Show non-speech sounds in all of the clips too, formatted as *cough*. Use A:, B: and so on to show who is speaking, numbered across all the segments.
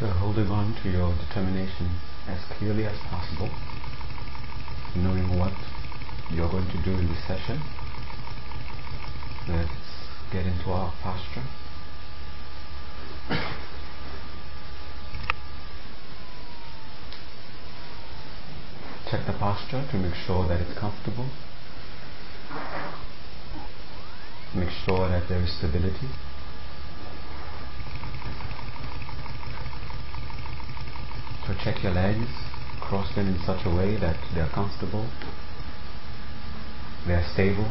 A: So holding on to your determination as clearly as possible, knowing what you're going to do in this session. Let's get into our posture. Check the posture to make sure that it's comfortable. Make sure that there is stability. So check your legs, cross them in such a way that they are comfortable, they are stable.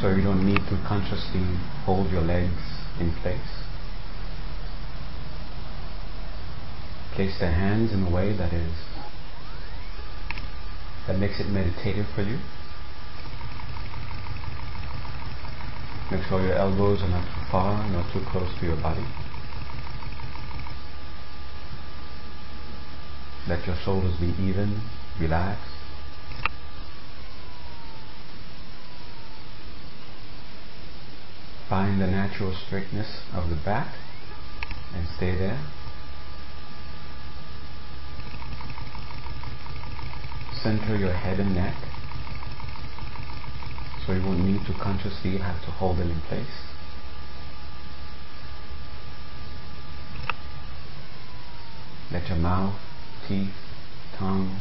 A: So you don't need to consciously hold your legs in place. Place the hands in a way that is that makes it meditative for you. Make sure your elbows are not too far, not too close to your body. Let your shoulders be even, relaxed. Find the natural straightness of the back and stay there. Center your head and neck so you won't need to consciously have to hold them in place. Let your mouth teeth, tongue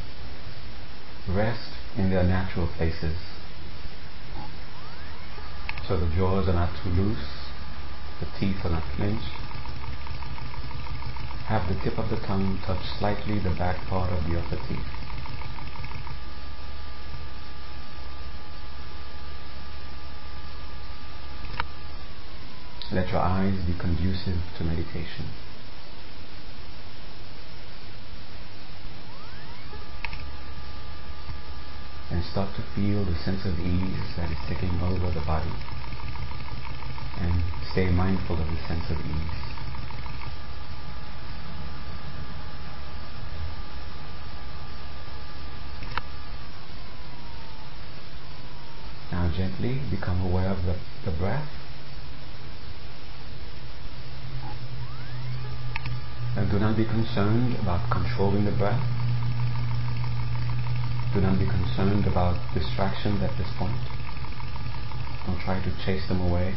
A: rest in their natural places. So the jaws are not too loose, the teeth are not clenched. Have the tip of the tongue touch slightly the back part of the upper teeth. Let your eyes be conducive to meditation. And start to feel the sense of ease that is taking over the body. And stay mindful of the sense of ease. Now gently become aware of the, the breath. And do not be concerned about controlling the breath do not be concerned about distractions at this point. Don't try to chase them away.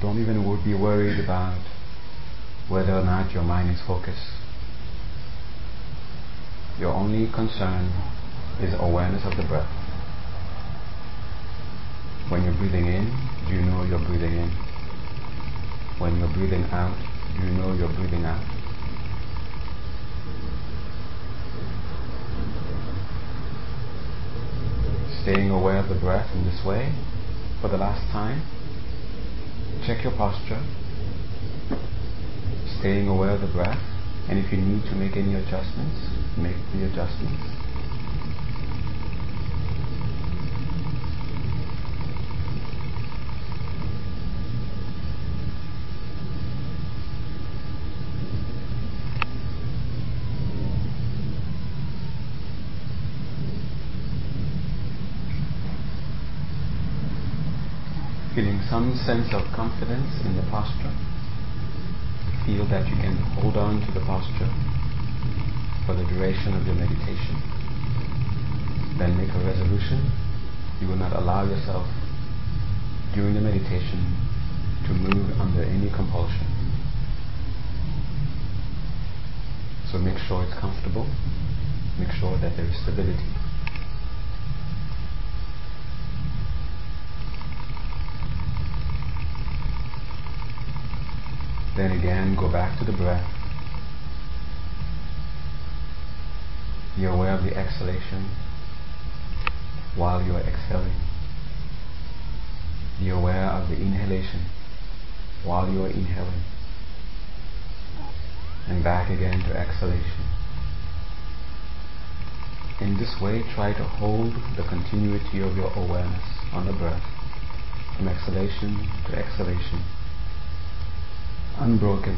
A: Don't even be worried about whether or not your mind is focused. Your only concern is awareness of the breath. When you're breathing in, you know you're breathing in? When you're breathing out, you know you're breathing out? Staying aware of the breath in this way for the last time. Check your posture, staying aware of the breath, and if you need to make any adjustments, make the adjustments. Feeling some sense of confidence in the posture. Feel that you can hold on to the posture for the duration of your meditation. Then make a resolution. You will not allow yourself during the meditation to move under any compulsion. So make sure it's comfortable. Make sure that there is stability. Then again, go back to the breath. Be aware of the exhalation while you are exhaling. Be aware of the inhalation while you are inhaling. And back again to exhalation. In this way, try to hold the continuity of your awareness on the breath from exhalation to exhalation unbroken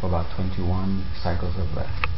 A: for about 21 cycles of breath.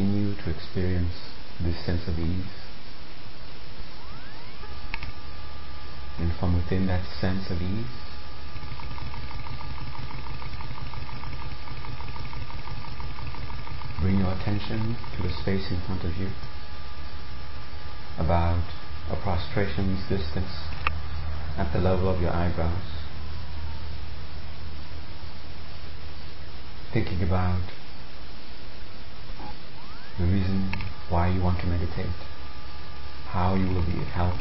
A: Continue to experience this sense of ease. And from within that sense of ease, bring your attention to the space in front of you, about a prostration's distance at the level of your eyebrows. Thinking about the reason why you want to meditate, how you will be helped.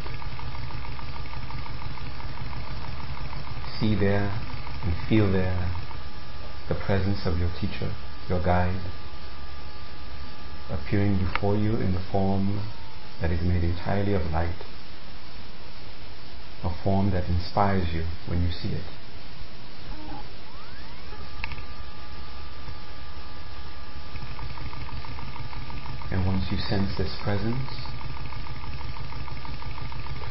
A: See there and feel there the presence of your teacher, your guide, appearing before you in the form that is made entirely of light, a form that inspires you when you see it. And once you sense this presence,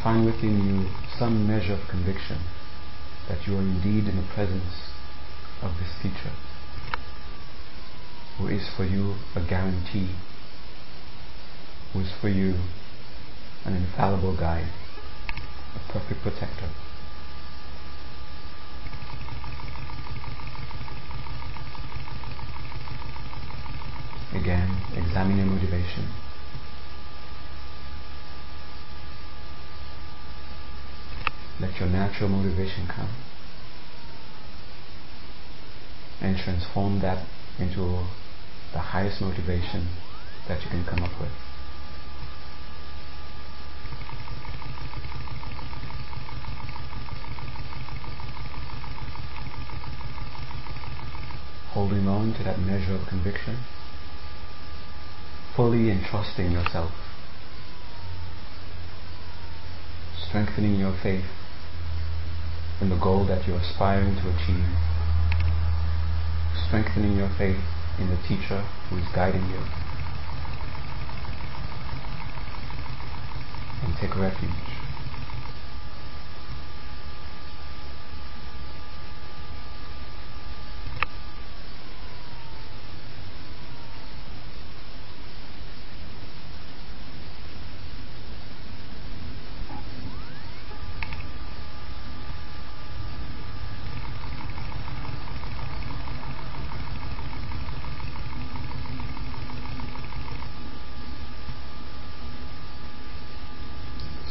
A: find within you some measure of conviction that you are indeed in the presence of this teacher who is for you a guarantee, who is for you an infallible guide, a perfect protector. Again, examine your motivation. Let your natural motivation come and transform that into the highest motivation that you can come up with. Holding on to that measure of conviction, fully entrusting yourself, strengthening your faith in the goal that you're aspiring to achieve, strengthening your faith in the teacher who is guiding you. And take refuge.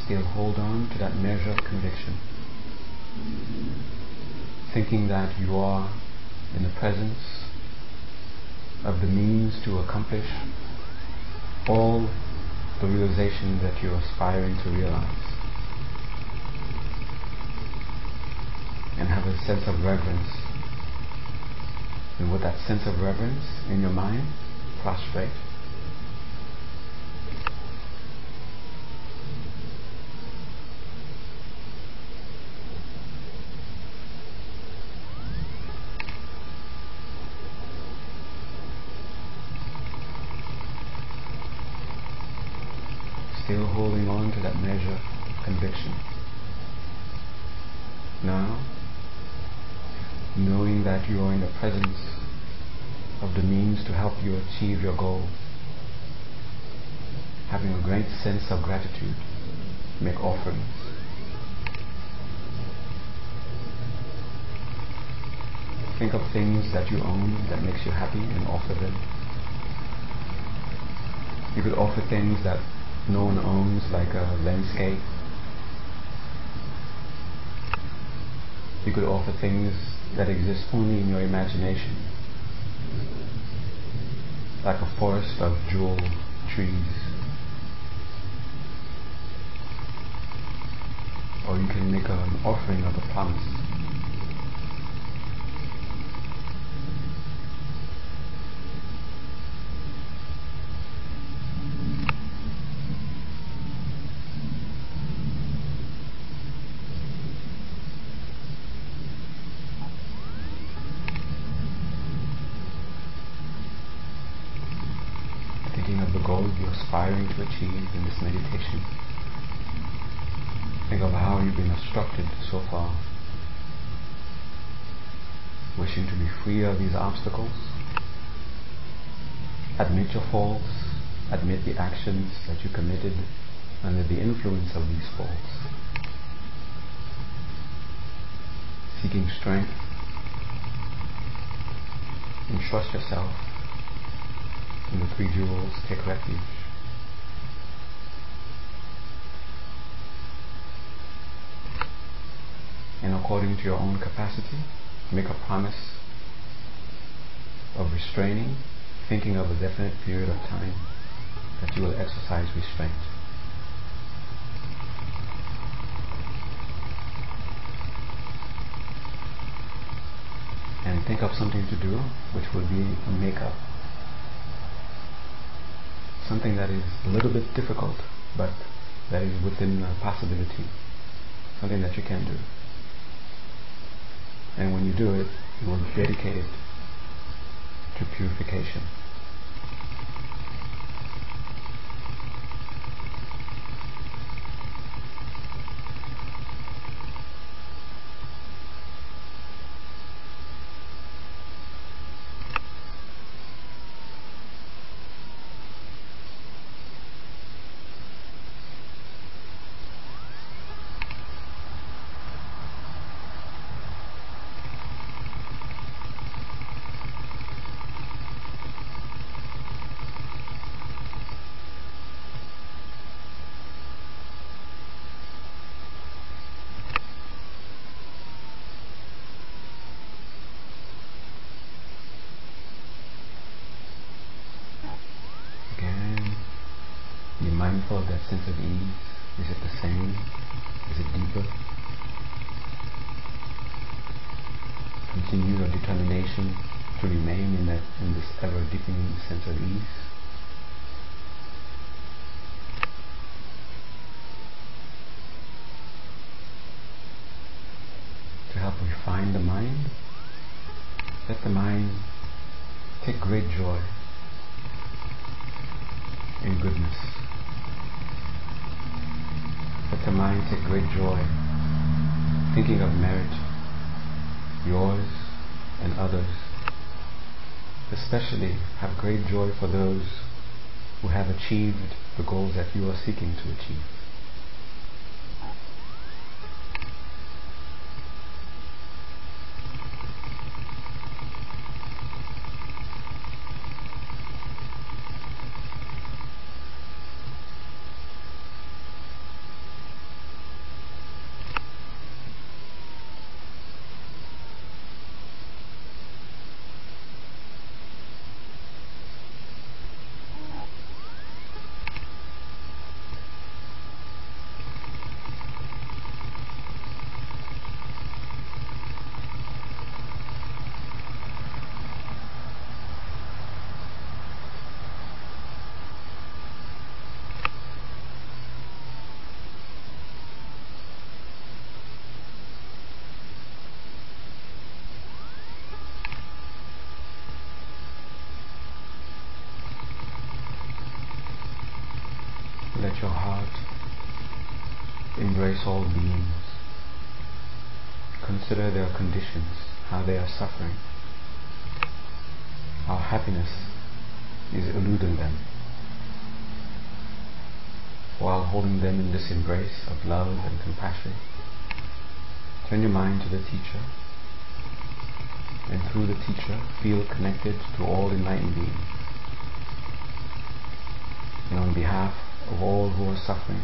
A: still hold on to that measure of conviction, thinking that you are in the presence of the means to accomplish all the realization that you're aspiring to realize. And have a sense of reverence. And with that sense of reverence in your mind, prostrate still holding on to that measure of conviction. Now, knowing that you are in the presence of the means to help you achieve your goal, having a great sense of gratitude, make offerings. Think of things that you own that makes you happy and offer them. You could offer things that no one owns like a landscape. You could offer things that exist only in your imagination, like a forest of jewel trees. Or you can make an offering of a promise. aspiring to achieve in this meditation. Think of how you've been obstructed so far. wishing to be free of these obstacles. Admit your faults, admit the actions that you committed under the influence of these faults. Seeking strength, entrust yourself in the three jewels, take refuge. And according to your own capacity, make a promise of restraining, thinking of a definite period of time that you will exercise restraint. And think of something to do which will be a makeup. Something that is a little bit difficult, but that is within possibility. Something that you can do. And when you do it, you will dedicate it to purification. mindful of that sense of ease? Is it the same? Is it deeper? Continue your determination to remain in that in this ever deepening sense of ease. To help refine the mind, let the mind take great joy in goodness. Let the mind take great joy thinking of merit, yours and others. Especially have great joy for those who have achieved the goals that you are seeking to achieve. your heart embrace all beings. Consider their conditions, how they are suffering. Our happiness is eluding them while holding them in this embrace of love and compassion. Turn your mind to the teacher and through the teacher feel connected to all enlightened beings. And on behalf of all who are suffering.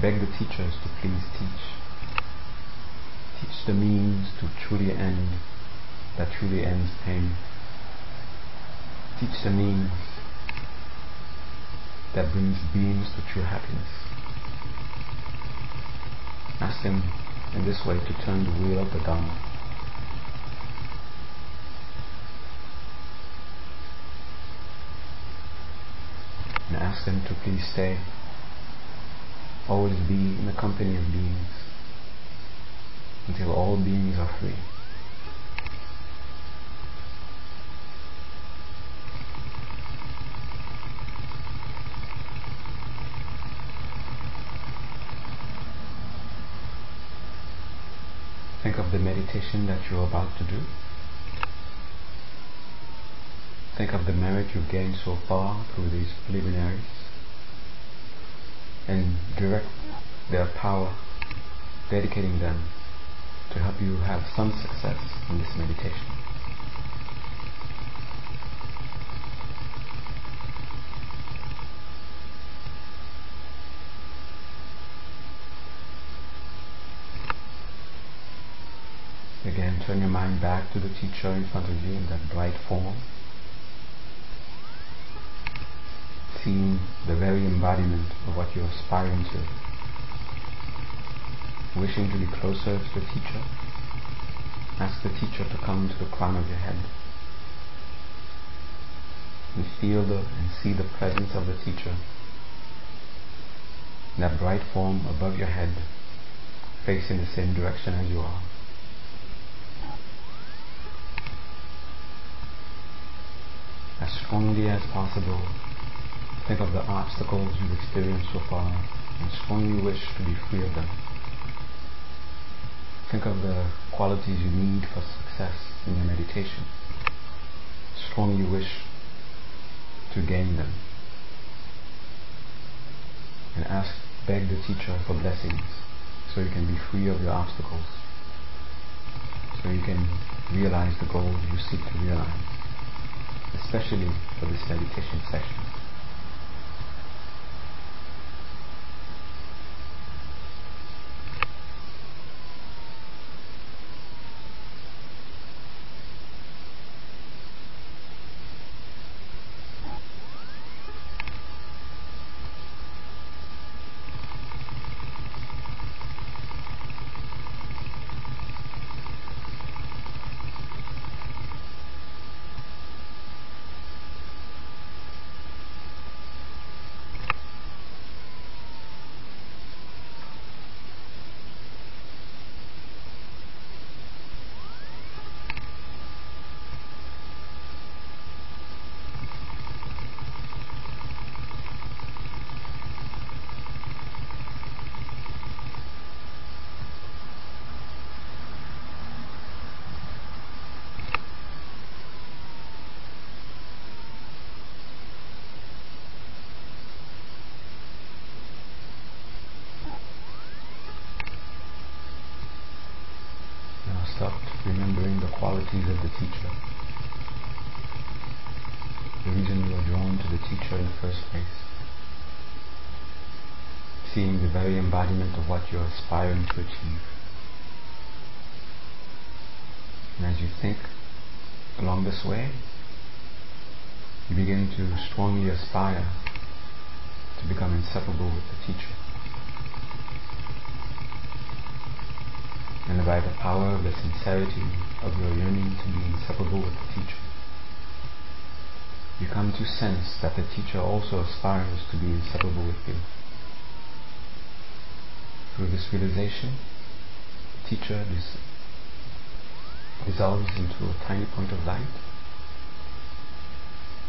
A: Beg the teachers to please teach. Teach the means to truly end that truly ends pain. Teach the means that brings beings to true happiness. Ask them in this way to turn the wheel of the Dharma and ask them to please stay. Always be in the company of beings until all beings are free. Think of the meditation that you're about to do. Think of the merit you've gained so far through these preliminaries and direct their power, dedicating them to help you have some success in this meditation. Again, turn your mind back to the teacher in front of you in that bright form. Seeing the very embodiment of what you're aspiring to. Wishing to be closer to the teacher, ask the teacher to come to the crown of your head. And feel the, and see the presence of the teacher. That bright form above your head, facing the same direction as you are. as strongly as possible. Think of the obstacles you've experienced so far and strongly wish to be free of them. Think of the qualities you need for success in your meditation. Strongly wish to gain them. And ask, beg the teacher for blessings so you can be free of your obstacles. So you can realize the goals you seek to realize especially for this meditation session. qualities of the teacher. The reason you are drawn to the teacher in the first place. Seeing the very embodiment of what you're aspiring to achieve. And as you think along this way, you begin to strongly aspire to become inseparable with the teacher. and by the power of the sincerity of your yearning to be inseparable with the teacher. You come to sense that the teacher also aspires to be inseparable with you. Through this realization, the teacher dis- dissolves into a tiny point of light.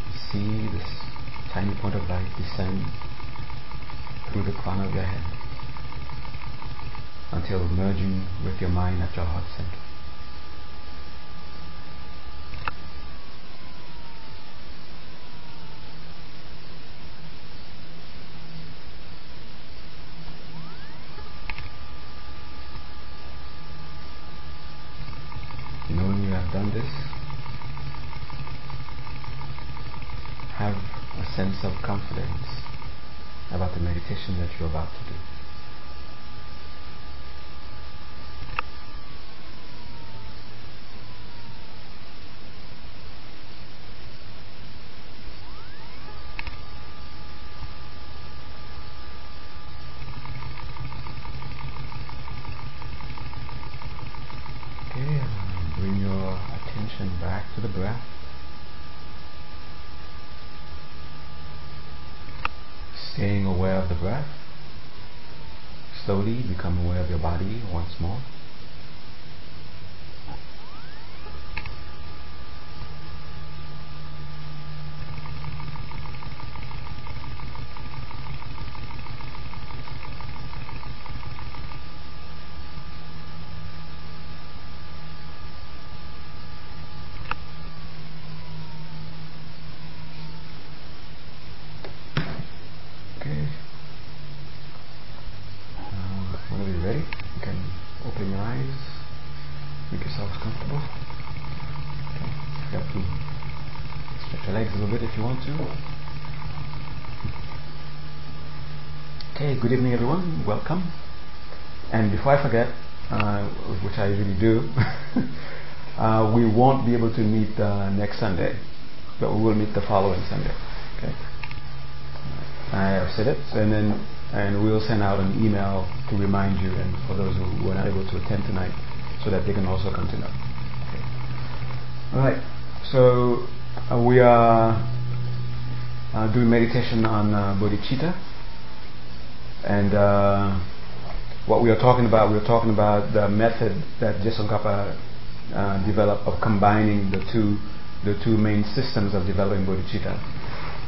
A: You see this tiny point of light descend through the crown of your head until merging with your mind at your heart center. Knowing you have done this, have a sense of confidence about the meditation that you're about to do. Slowly become aware of your body once more. Stretch your legs a little bit if you want to. Okay, good evening everyone. Welcome. And before I forget, uh, which I usually do, *laughs* uh, we won't be able to meet uh, next Sunday, but we will meet the following Sunday. Okay. I have said it, and then and we'll send out an email to remind you, and for those who were not able to attend tonight, so that they can also come to. Okay. All right. So uh, we are uh, doing meditation on uh, bodhicitta, and uh, what we are talking about, we are talking about the method that Je Tsongkhapa uh, developed of combining the two the two main systems of developing bodhicitta,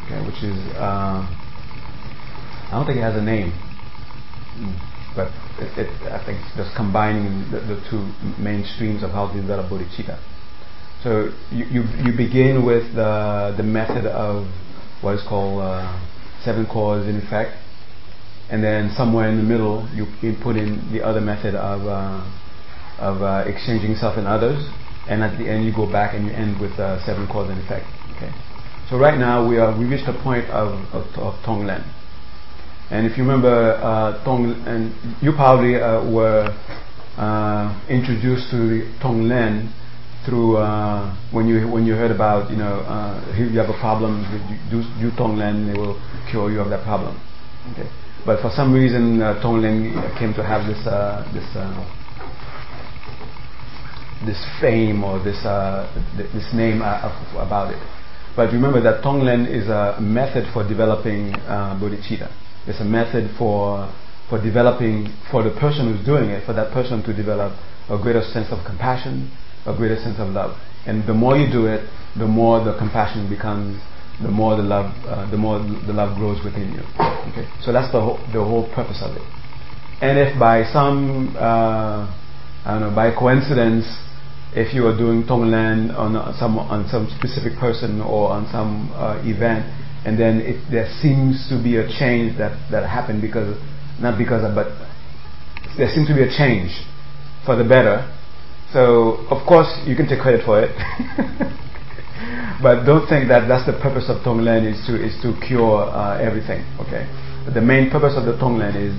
A: okay, which is uh, I don't think it has a name, but it, it, I think it's just combining the, the, two main streams of how to develop bodhicitta. So you, you, you begin with the, the method of what is called uh, seven cause and effect, and then somewhere in the middle you, you put in the other method of, uh, of uh, exchanging self and others, and at the end you go back and you end with uh, seven cause and effect. Okay. So right now we are we reached a point of, of, of Tonglen. And if you remember, uh, Tong, and you probably uh, were uh, introduced to Tonglen through uh, when you when you heard about you know uh, if you have a problem, do, do Tonglen, they will cure you of that problem. Okay. But for some reason, uh, Tonglen came to have this uh, this this fame or this this name about it. But remember that Tonglen is a method for developing bodhicitta. It's a method for, for developing, for the person who's doing it, for that person to develop a greater sense of compassion, a greater sense of love. And the more you do it, the more the compassion becomes, the more the love, uh, the more the love grows within you. Okay, so that's the whole, the whole purpose of it. And if by some, uh, I don't know, by coincidence, if you are doing Tonglen on some on some specific person or on some uh, event, and then it, there seems to be a change that, that happened because, not because of, but there seems to be a change for the better. So, of course, you can take credit for it. *laughs* but don't think that that's the purpose of Tonglen is to, is to cure uh, everything, okay? The main purpose of the Tonglen is,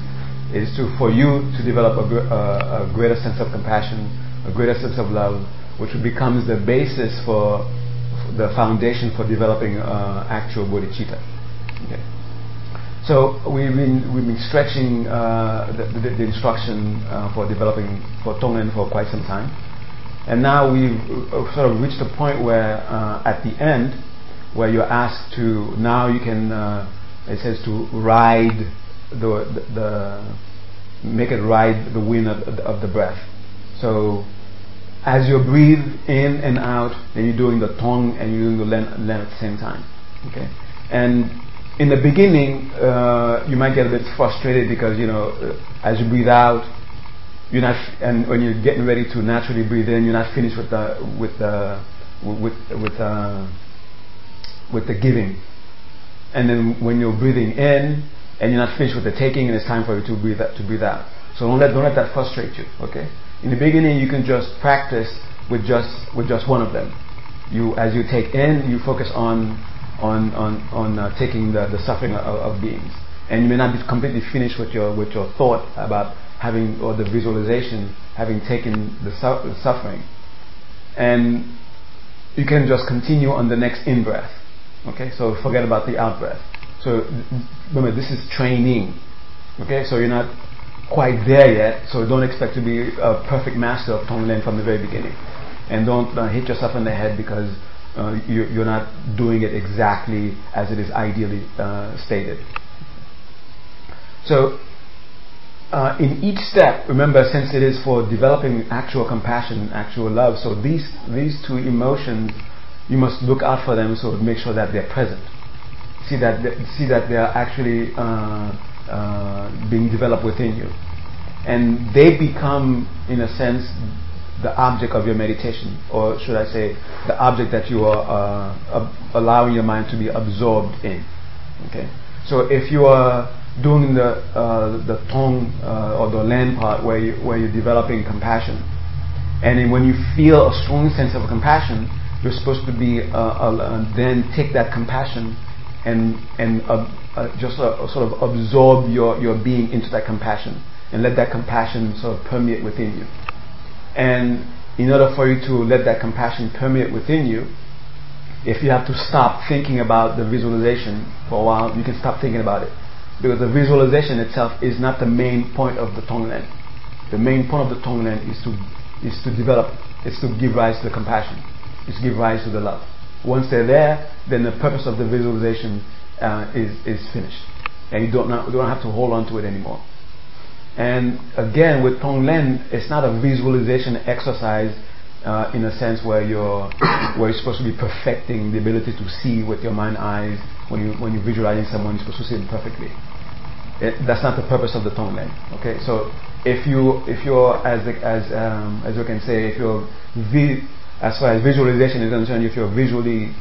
A: is to, for you to develop a, a, a greater sense of compassion, a greater sense of love, which becomes the basis for the foundation for developing uh, actual bodhicitta. So we've been we've been stretching uh, the, instruction uh, for developing for Tonglen for quite some time, and now we've uh, sort of reached a point where at the end, where you're asked to now you can it says to ride the, make it ride the wind of, the breath. So as you breathe in and out, and you're doing the tong and you're doing the len, at the same time. Okay, and in the beginning, uh, you might get a bit frustrated because you know, uh, as you breathe out, you're not, and when you're getting ready to naturally breathe in, you're not finished with the with the with with uh, with the giving, and then when you're breathing in and you're not finished with the taking, and it's time for you to breathe out, to breathe out. So don't let don't let that frustrate you. Okay. In the beginning, you can just practice with just with just one of them. You, as you take in, you focus on on on on uh, taking the, the suffering of, of, beings, and you may not be completely finished with your with your thought about having or the visualization having taken the, su- the suffering, and you can just continue on the next in breath. Okay, so forget about the out breath. So remember, this is training. Okay, so you're not quite there yet, so don't expect to be a perfect master of Tonglen from the very beginning. And don't uh, hit yourself in the head because uh, you, are not doing it exactly as it is ideally uh, stated. So, uh, in each step, remember, since it is for developing actual compassion, actual love, so these, these two emotions, you must look out for them, so make sure that they're present. See that, they, see that they are actually uh, uh, being developed within you. And they become, in a sense, the object of your meditation, or should I say, the object that you are uh, allowing your mind to be absorbed in. Okay, so if you are doing the uh, the tong uh, or the len part where you, where you're developing compassion, and when you feel a strong sense of compassion, you're supposed to be uh, uh, then take that compassion and and uh, just sort of absorb your your being into that compassion and let that compassion sort of permeate within you. And in order for you to let that compassion permeate within you, if you have to stop thinking about the visualization for a while, you can stop thinking about it. Because the visualization itself is not the main point of the Tonglen. The main point of the Tonglen is to is to develop, is to give rise to the compassion, is to give rise to the love. Once they're there, then the purpose of the visualization uh, is, is finished. And you don't, not, you don't have to hold on to it anymore. And again, with Tonglen, it's not a visualization exercise uh, in a sense where you're where you're supposed to be perfecting the ability to see with your mind eyes. When you when you're visualizing someone, you're supposed to see them perfectly. It, that's not the purpose of the Tonglen. Okay, so if you if you're as as um, as you can say if you're vi- as far as visualization is concerned, if you're visually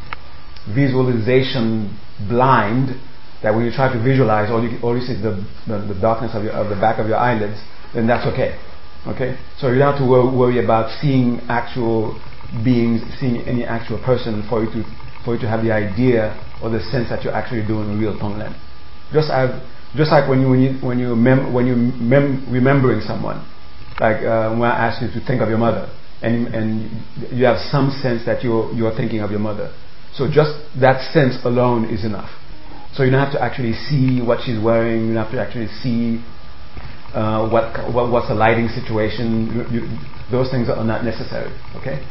A: visualization blind, that when you try to visualize, all you, all you see is the, the, the darkness of, your, of the back of your eyelids, then that's okay. Okay? So you don't have to worry about seeing actual beings, seeing any actual person for you to, for you to have the idea or the sense that you're actually doing real Tonglen. Just as, just like when you, when you, when you, mem- when you mem- remembering someone, like uh, when I asked you to think of your mother, and, and you have some sense that you're, you're thinking of your mother. So just that sense alone is enough. So you don't have to actually see what she's wearing, you don't have to actually see uh, what, what, what's the lighting situation. You, you, those things are not necessary. Okay.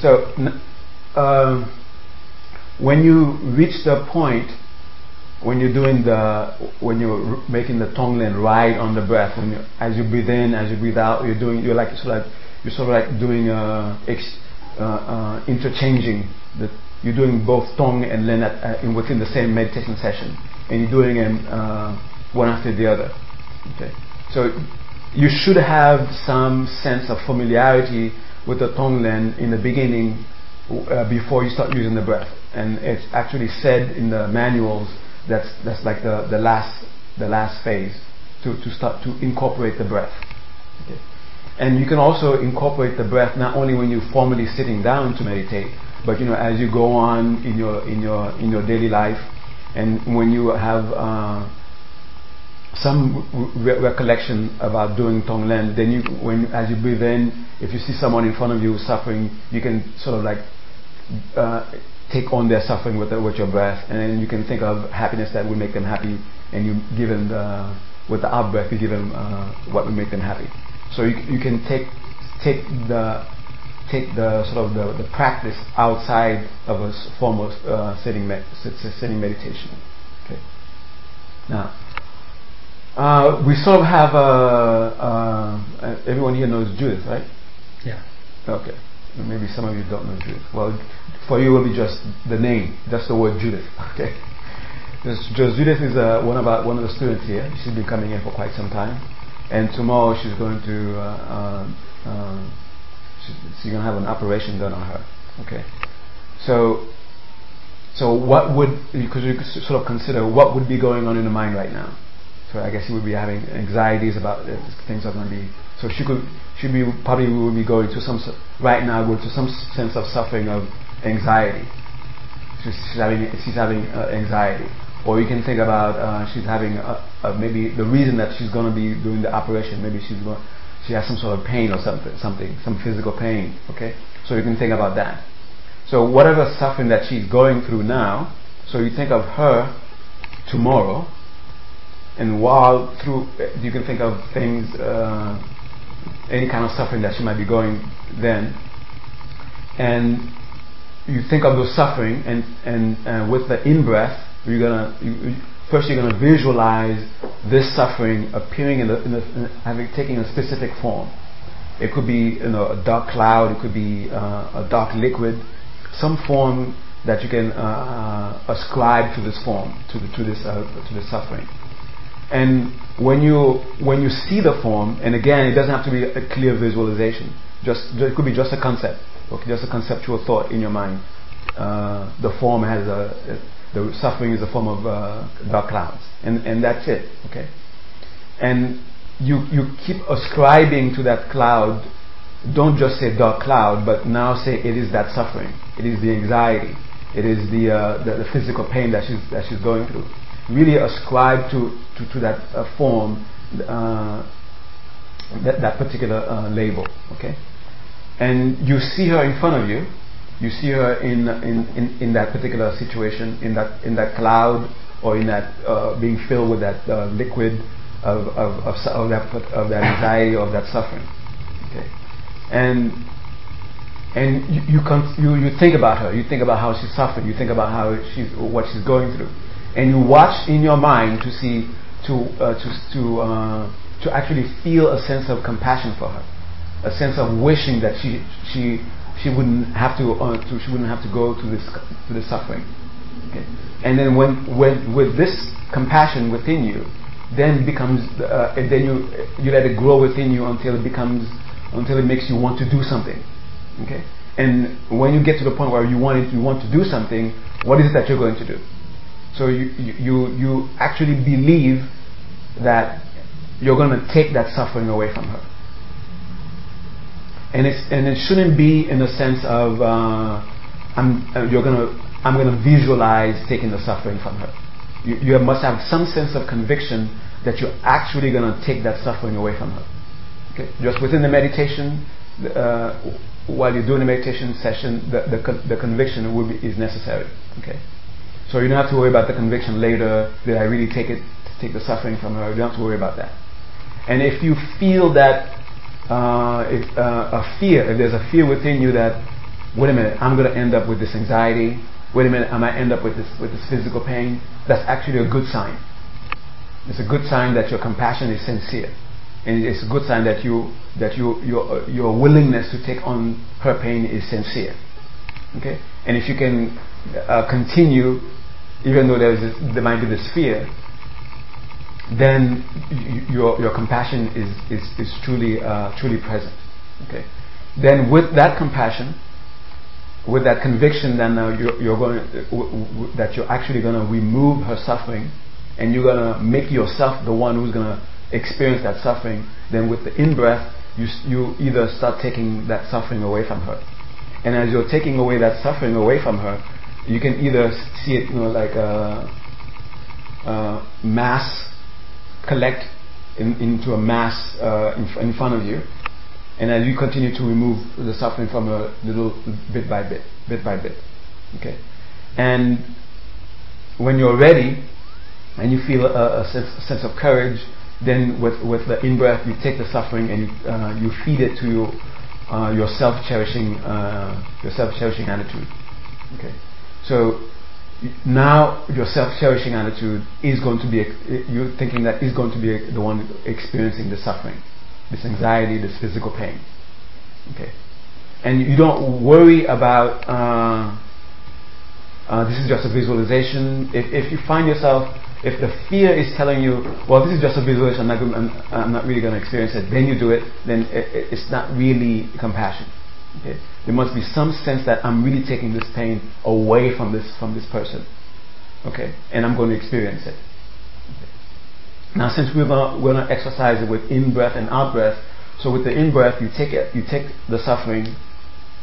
A: So uh, when you reach the point when you're doing the when you're making the tonglen ride on the breath, when you, as you breathe in, as you breathe out, you're doing you're like sort of like, you're sort of like doing uh, ex, uh, uh, interchanging the you're doing both tong and len at, uh, in within the same meditation session, and you're doing them uh, one after the other. Okay. So you should have some sense of familiarity with the Tonglen in the beginning uh, before you start using the breath. And it's actually said in the manuals that's, that's like the, the, last, the last phase to, to start to incorporate the breath. Okay. And you can also incorporate the breath not only when you're formally sitting down to meditate, but you know as you go on in your in your in your daily life, and when you have uh, some re- recollection about doing Tonglen, then you, when as you breathe in, if you see someone in front of you suffering, you can sort of like uh, take on their suffering with, the, with your breath, and then you can think of happiness that will make them happy, and you give them the, with the out breath, you give them uh, what will make them happy. So you, you can take take the take the sort of the, the practice outside of a formal of uh, sitting, med- sitting meditation. Okay. Now. Uh, we sort of have a, uh, everyone here knows Judith, right?
B: Yeah.
A: Okay. Maybe some of you don't know Judith. Well, for you it will be just the name, just the word Judith. *laughs* Okay. Just, Judith is uh, one of our, one of the students here. She's been coming here for quite some time, and tomorrow she's going to uh, uh, uh she's, going to have an operation done on her. Okay. So so what would because you could sort of consider what would be going on in the mind right now? So I guess she would be having anxieties about if things are going to be. So she could, she be probably would be going to some right now going to some sense of suffering of anxiety. She's, she's having she's having uh, anxiety, or you can think about uh, she's having uh, uh maybe the reason that she's going to be doing the operation. Maybe she's going she has some sort of pain or something something some physical pain. Okay, so you can think about that. So whatever suffering that she's going through now, so you think of her tomorrow and while through you can think of things uh, any kind of suffering that she might be going then and you think of those suffering and and uh, with the in breath you're gonna you, first you're gonna visualize this suffering appearing in, the, in, the, in having taking a specific form it could be you know a dark cloud it could be uh, a dark liquid some form that you can uh, uh ascribe to this form to, the, to this uh, to this suffering and when you when you see the form, and again, it doesn't have to be a clear visualization. Just it could be just a concept, just a conceptual thought in your mind. Uh, the form has a, the suffering is a form of uh, dark clouds, and and that's it, okay. And you you keep ascribing to that cloud don't just say dark cloud, but now say it is that suffering. It is the anxiety. It is the, uh, the, the, physical pain that she's, that she's going through. Really ascribe to, to, to that uh, form uh, that, that particular uh, label. Okay? And you see her in front of you. You see her in, in, in, in that particular situation, in that, in that cloud, or in that uh, being filled with that uh, liquid of, of, of, of, that, of that anxiety, of that suffering. Okay? And and you, you, you, you think about her, you think about how she's suffering, you think about how she's, what she's going through. And you watch in your mind to see, to, uh, to, to, uh, to actually feel a sense of compassion for her, a sense of wishing that she, she, she wouldn't have to, uh, to, she wouldn't have to go through this, through this suffering. Okay? And then when, when, with this compassion within you, then becomes, uh, and then you, you let it grow within you until it becomes, until it makes you want to do something. Okay? And when you get to the point where you want, it, you want to do something, what is it that you're going to do? So you, you, you actually believe that you're going to take that suffering away from her. And, it's, and it shouldn't be in the sense of uh, I'm, uh, you're gonna, I'm to visualize taking the suffering from her. You, you must have some sense of conviction that you're actually to take that suffering away from her. Okay? Just within the meditation, uh, while you're doing a meditation session, the, the, the conviction be, is necessary. Okay? So you don't have to worry about the conviction later. Did I really take it, take the suffering from her? You don't have to worry about that. And if you feel that uh, if, uh, a fear, if there's a fear within you that, wait a minute, I'm going to end up with this anxiety. Wait a minute, I might end up with this with this physical pain. That's actually a good sign. It's a good sign that your compassion is sincere and it's a good sign that you that you your your willingness to take on her pain is sincere. Okay, and if you can uh, continue, even though there is this, there might be this fear, then your your compassion is is, is truly uh, truly present. Okay, then with that compassion, with that conviction, then uh, you're, you're, going w- w- that you're actually going to remove her suffering, and you're going to make yourself the one who's going to experience that suffering, then with the in breath, you, you either start taking that suffering away from her. And as you're taking away that suffering away from her, you can either see it, you know, like a, a mass collect in, into a mass uh, in, in front of you, and as you continue to remove the suffering from a little bit by bit, bit by bit. Okay, and when you're ready, and you feel a, a, sense, a sense of courage then with, with the in-breath, you take the suffering and you, uh, you feed it to your, uh, your self-cherishing, uh, your self-cherishing attitude. Okay. So now your self-cherishing attitude is going to be, you're thinking that is going to be the one experiencing the suffering, this anxiety, this physical pain. Okay. And you don't worry about, uh, uh, this is just a visualization. If, if you find yourself if the fear is telling you, well, this is just a visualization, I'm not, I'm, I'm not really going to experience it, then you do it, then it, it's not really compassion. Okay? There must be some sense that I'm really taking this pain away from this from this person. Okay? And I'm going to experience it. Now, since we're going we're to exercise it with in breath and out breath, so with the in breath, you take it, you take the suffering,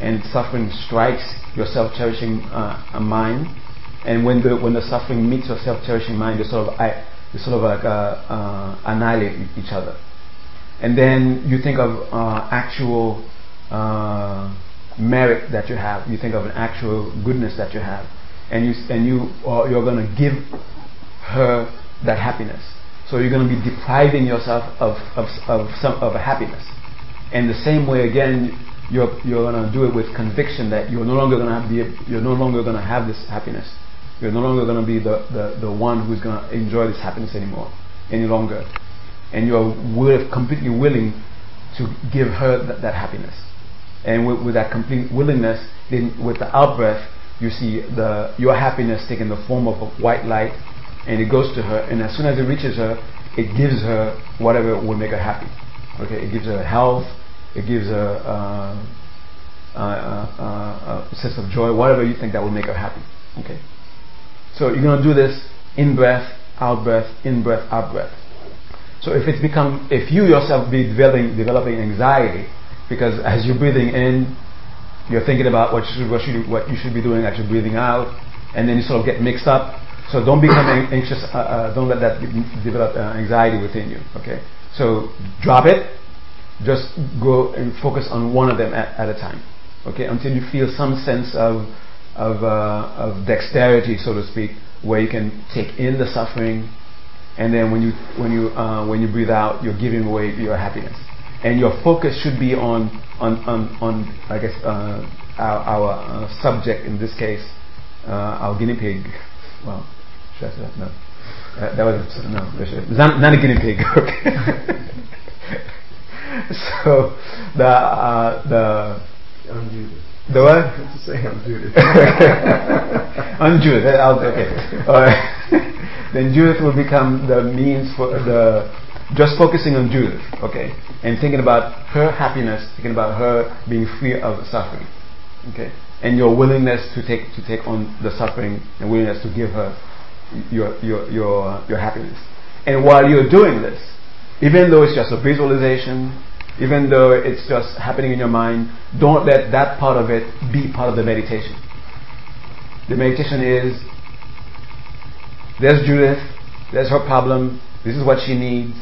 A: and suffering strikes your self cherishing uh, mind and when the when the suffering meets your self-cherishing mind, they sort of they sort of like uh, uh, annihilate each other. And then you think of uh, actual uh, merit that you have. You think of an actual goodness that you have, and you and you you're going to give her that happiness. So you're going to be depriving yourself of of of some of a happiness. And the same way again, you're you're going to do it with conviction that you're no longer going to have the you're no longer going to have this happiness you're no longer going to be the, the, the one who's going to enjoy this happiness anymore, any longer. And you're will, completely willing to give her th- that happiness. And with, with, that complete willingness, then with the out breath, you see the, your happiness taking the form of a white light, and it goes to her. And as soon as it reaches her, it gives her whatever will make her happy. Okay, it gives her health, it gives her uh, uh, uh, uh a sense of joy, whatever you think that will make her happy. Okay. So you're to do this in breath, out breath, in breath, out breath. So if it's become, if you yourself be developing, developing anxiety, Because as you're breathing in, you're thinking about what you should, what, should, what you should be doing as you're breathing out, and then you sort of get mixed up. So don't become anxious. Uh, uh, don't let that develop uh, anxiety within you. Okay. So drop it. Just go and focus on one of them at, at a time. Okay. Until you feel some sense of of, uh, of dexterity, so to speak, where you can take in the suffering, and then when you when you uh, when you breathe out, you're giving away your happiness, and your focus should be on on on, on I guess uh, our, our uh, subject in this case, uh, our guinea pig. Well, should I say that? No, uh, that was no. Not, not a guinea pig. *laughs* Okay. so the uh, the the what? *laughs*
B: To say unmuted. *laughs*
A: unmuted. Okay. All right. then Judith will become the means for the just focusing on Judith, okay, and thinking about her happiness, thinking about her being free of suffering, okay, and your willingness to take to take on the suffering and willingness to give her your your your your happiness. And while you're doing this, even though it's just a visualization, even though it's just happening in your mind, don't let that part of it be part of the meditation. The meditation is there's Judith, there's her problem, this is what she needs,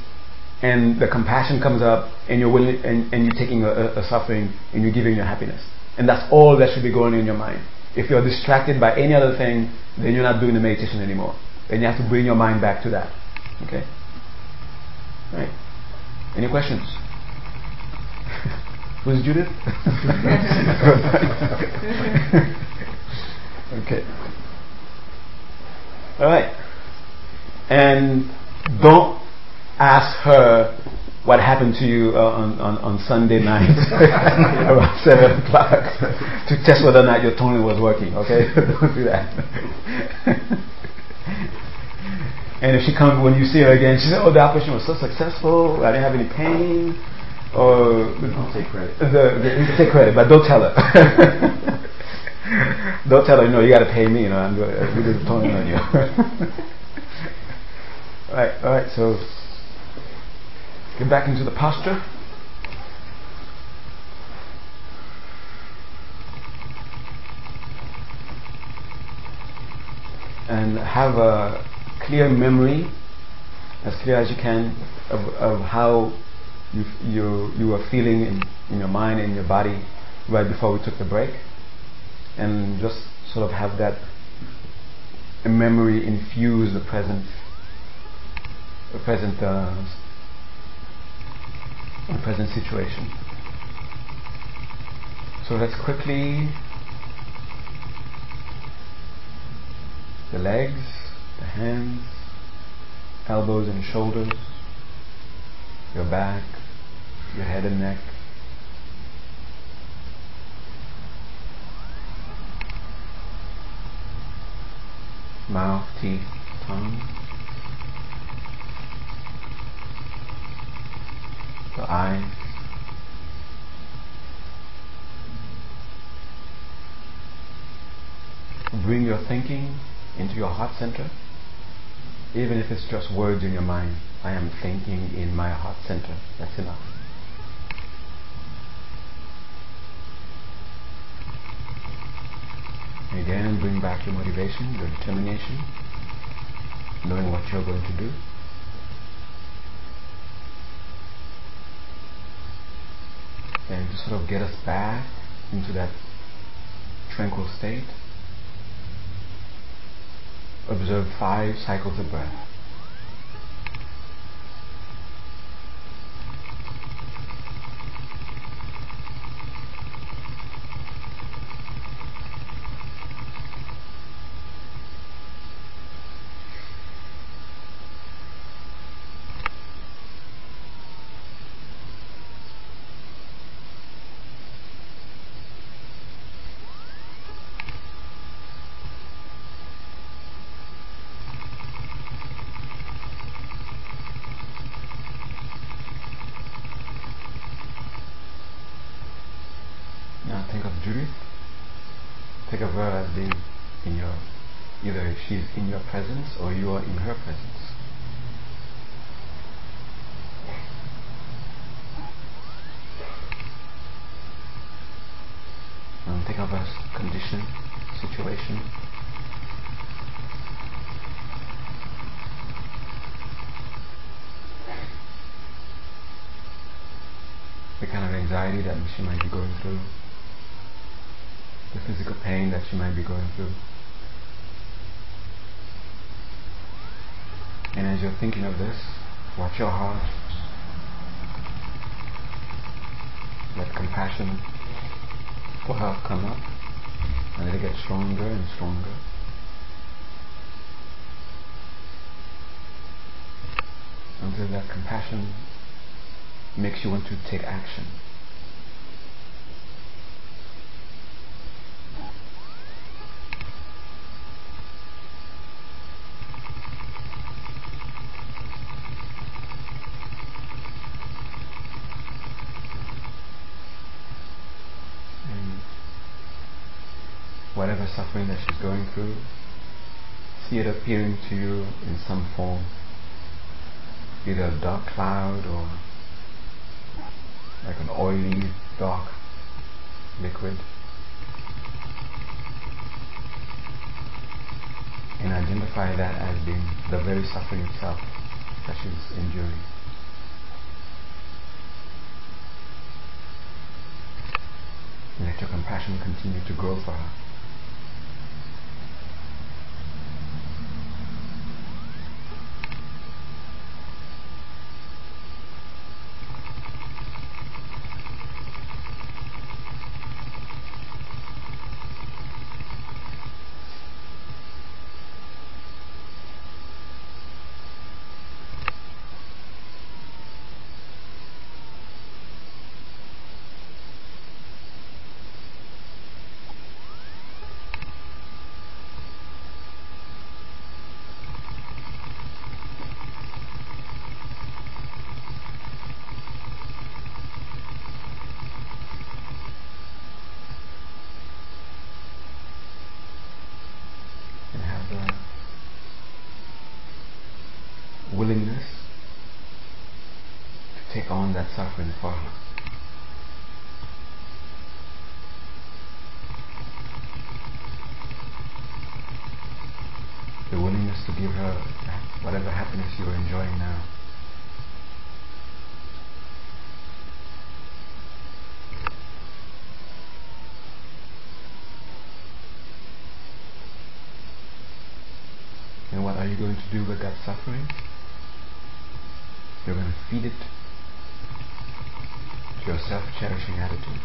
A: and the compassion comes up, and you're willing, and, and you're taking a, a suffering, and you're giving your happiness. And that's all that should be going in your mind. If you're distracted by any other thing, then you're not doing the meditation anymore. Then you have to bring your mind back to that. Okay? Right. Any questions? *laughs* Who's Judith? *laughs* okay. All right. And don't ask her what happened to you uh, on, on, on Sunday night *laughs* *laughs* around 7 o'clock to test whether or not your tongue was working, okay? *laughs* Don't do that. and if she comes, when you see her again, she says, Oh, the operation was so successful, I didn't have any pain or
B: don't take credit.
A: The, the, take credit, but don't tell her. don't tell her. no, you got to pay me. You know, I'm really towing on you. all right, all right. So get back into the posture. And have a clear memory, as clear as you can, of, of how you, you, you were feeling in, in your mind and your body right before we took the break. And just sort of have that memory infuse the present, the present, uh, the present situation. So let's quickly the legs, the hands, elbows and shoulders, your back, your head and neck. Mouth, teeth, tongue. The eyes. Bring your thinking into your heart center, even if it's just words in your mind. I am thinking in my heart center. That's enough. Again, bring back your motivation, your determination, knowing what you're going to do. And to sort of get us back into that tranquil state, observe five cycles of breath. Through. And as you're thinking of this, watch your heart. Let compassion for her come up and let it get stronger and stronger. Until that compassion makes you want to take action. whatever suffering that she's going through, see it appearing to you in some form, either a dark cloud or like an oily, dark liquid. And identify that as being the very suffering itself that she's enduring. Let your compassion continue to grow for her. Suffering for her. The willingness to give her whatever happiness you are enjoying now. And what are you going to do with that suffering? To feed it your self-cherishing attitude.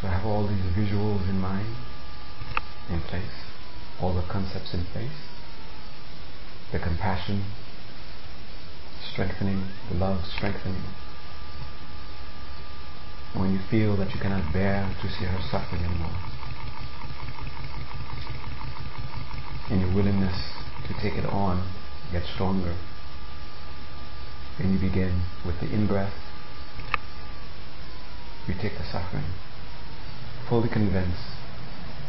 A: So I have all these visuals in mind, in place, all the concepts in place, the compassion strengthening, the love strengthening. When you feel that you cannot bear to see her suffering anymore, and your willingness to take it on gets stronger. And you begin with the in breath. You take the suffering, fully convinced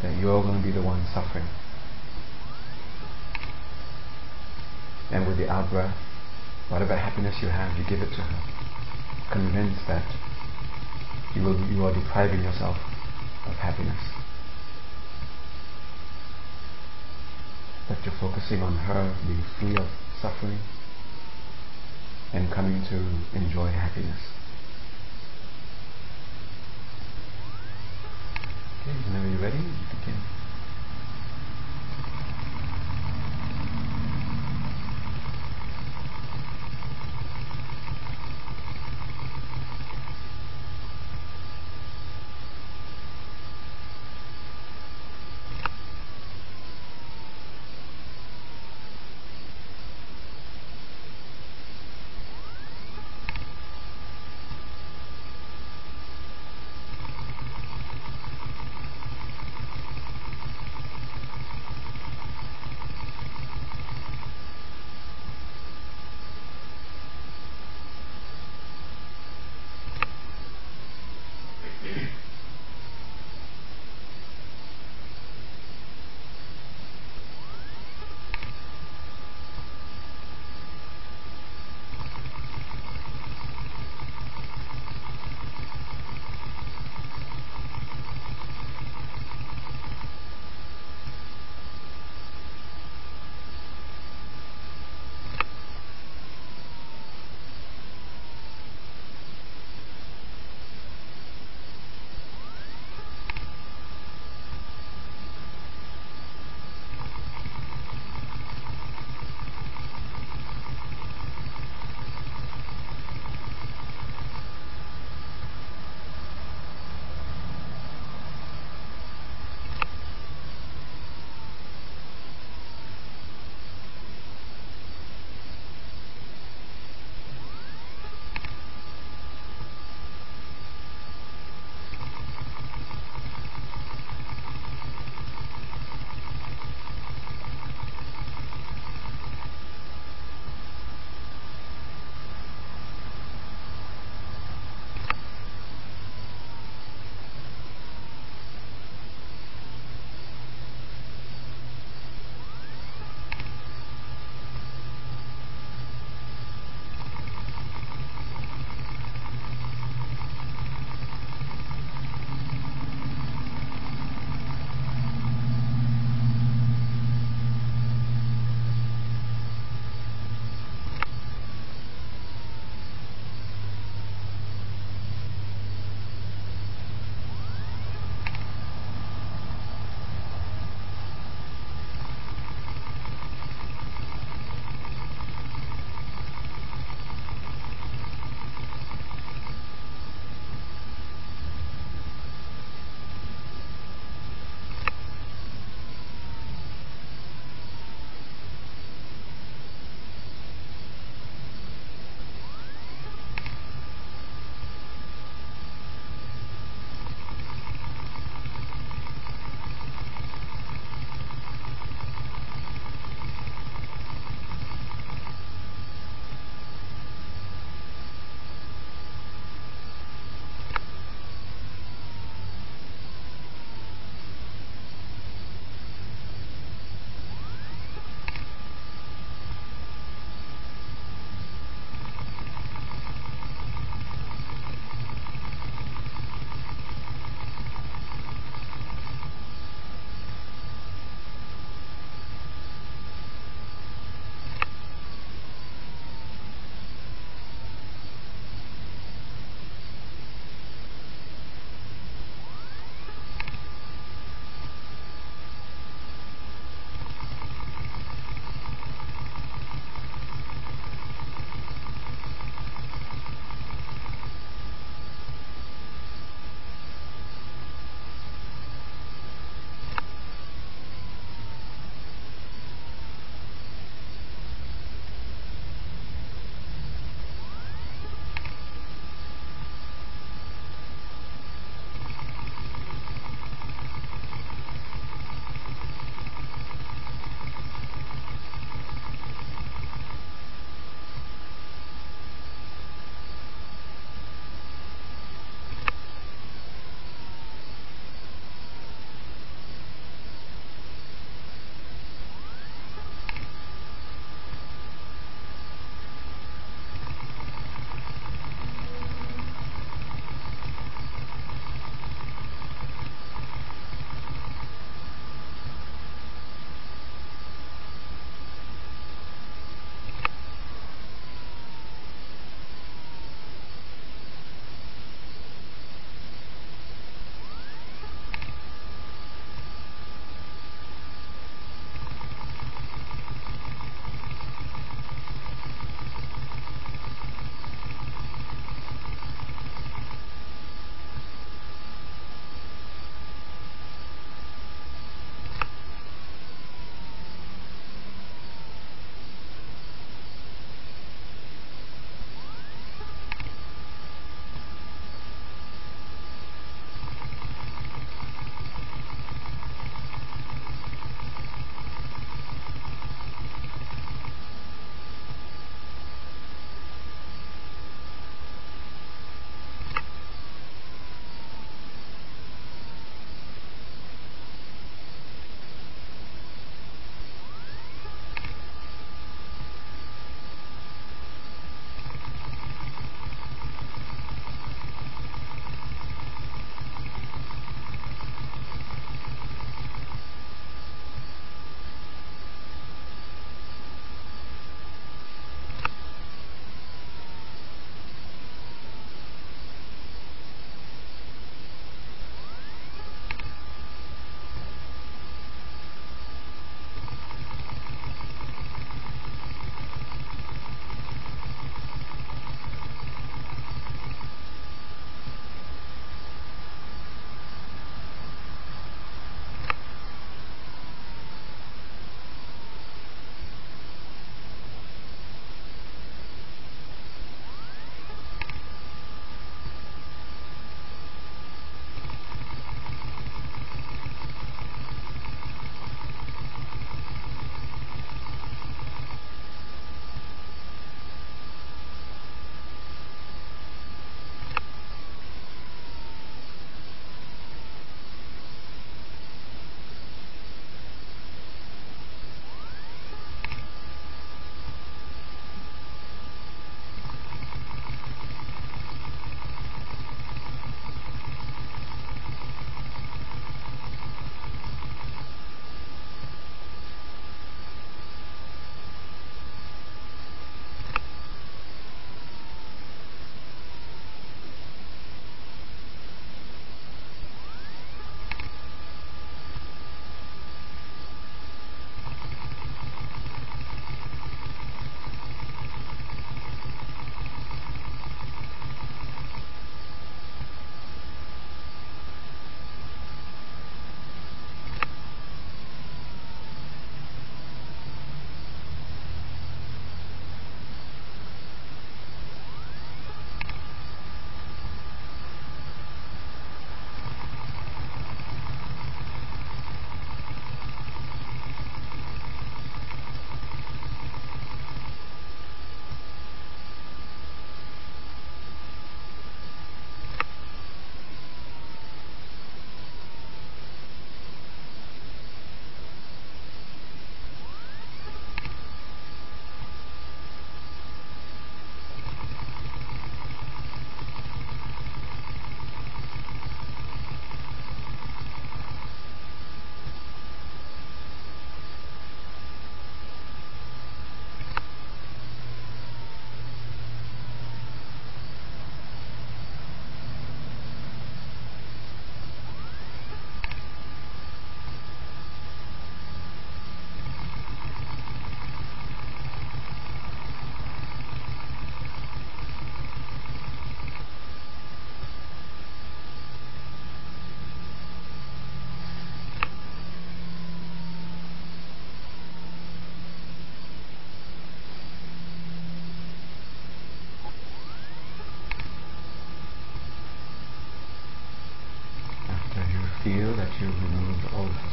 A: that you're going to be the one suffering. And with the out breath, whatever happiness you have, you give it to her, convinced that you, will, you are depriving yourself of happiness. That you're focusing on her being free of suffering and coming to enjoy happiness. Okay, whenever you're ready, you begin.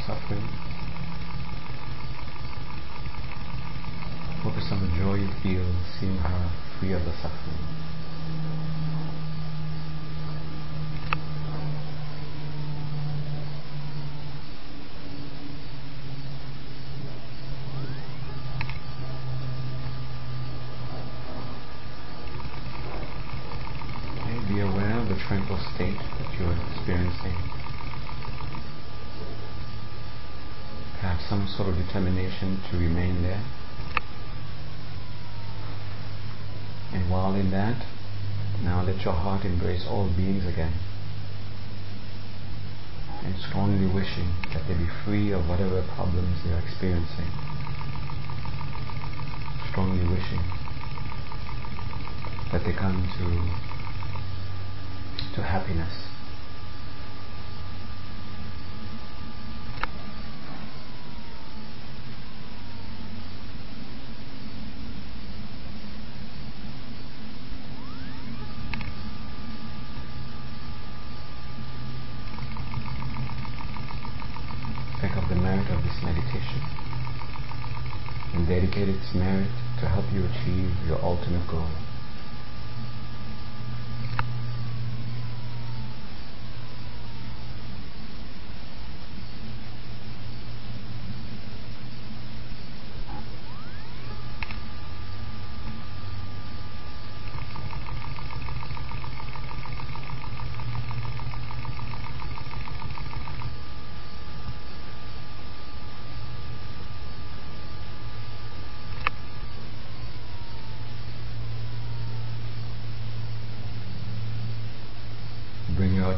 A: Suffering. Focus on the joy you feel seeing her free of the suffering. be aware of the tranquil state that you're experiencing. Have some sort of to remain there. And while in that, now let your heart embrace all beings again. And strongly wishing that they be free of whatever problems they are experiencing. Strongly wishing that they come to to happiness. Think of the merit of this meditation and dedicate its merit to help you achieve your ultimate goal.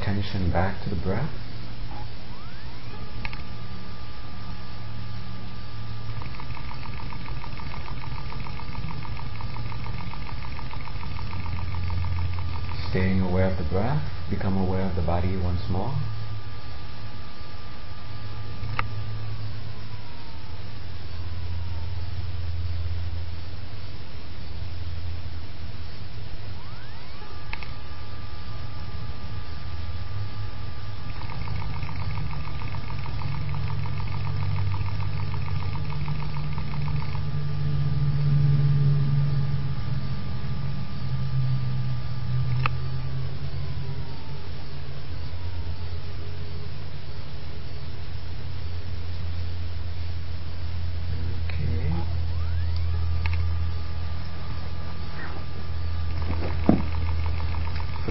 A: Attention back to the breath. Staying aware of the breath, become aware of the body once more.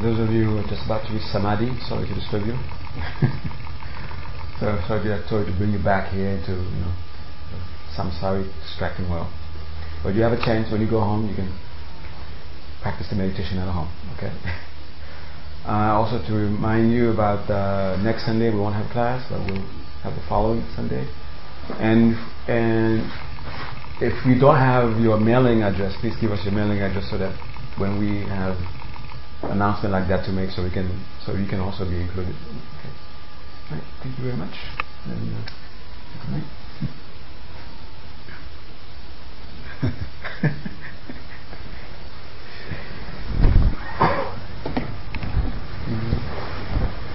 A: those of you who are just about to reach samadhi, sorry to disturb you. *laughs* so sorry to, sorry to bring you back here into you know samsaric distracting world. But you have a chance when you go home, you can practice the meditation at home. Okay. *laughs* Uh, also to remind you about uh, next Sunday we won't have class, but we'll have the following Sunday. And and if we don't have your mailing address, please give us your mailing address so that when we have announcement like that to make so we can so you can also be included. Okay. Right. Thank you very much. And, uh, *laughs*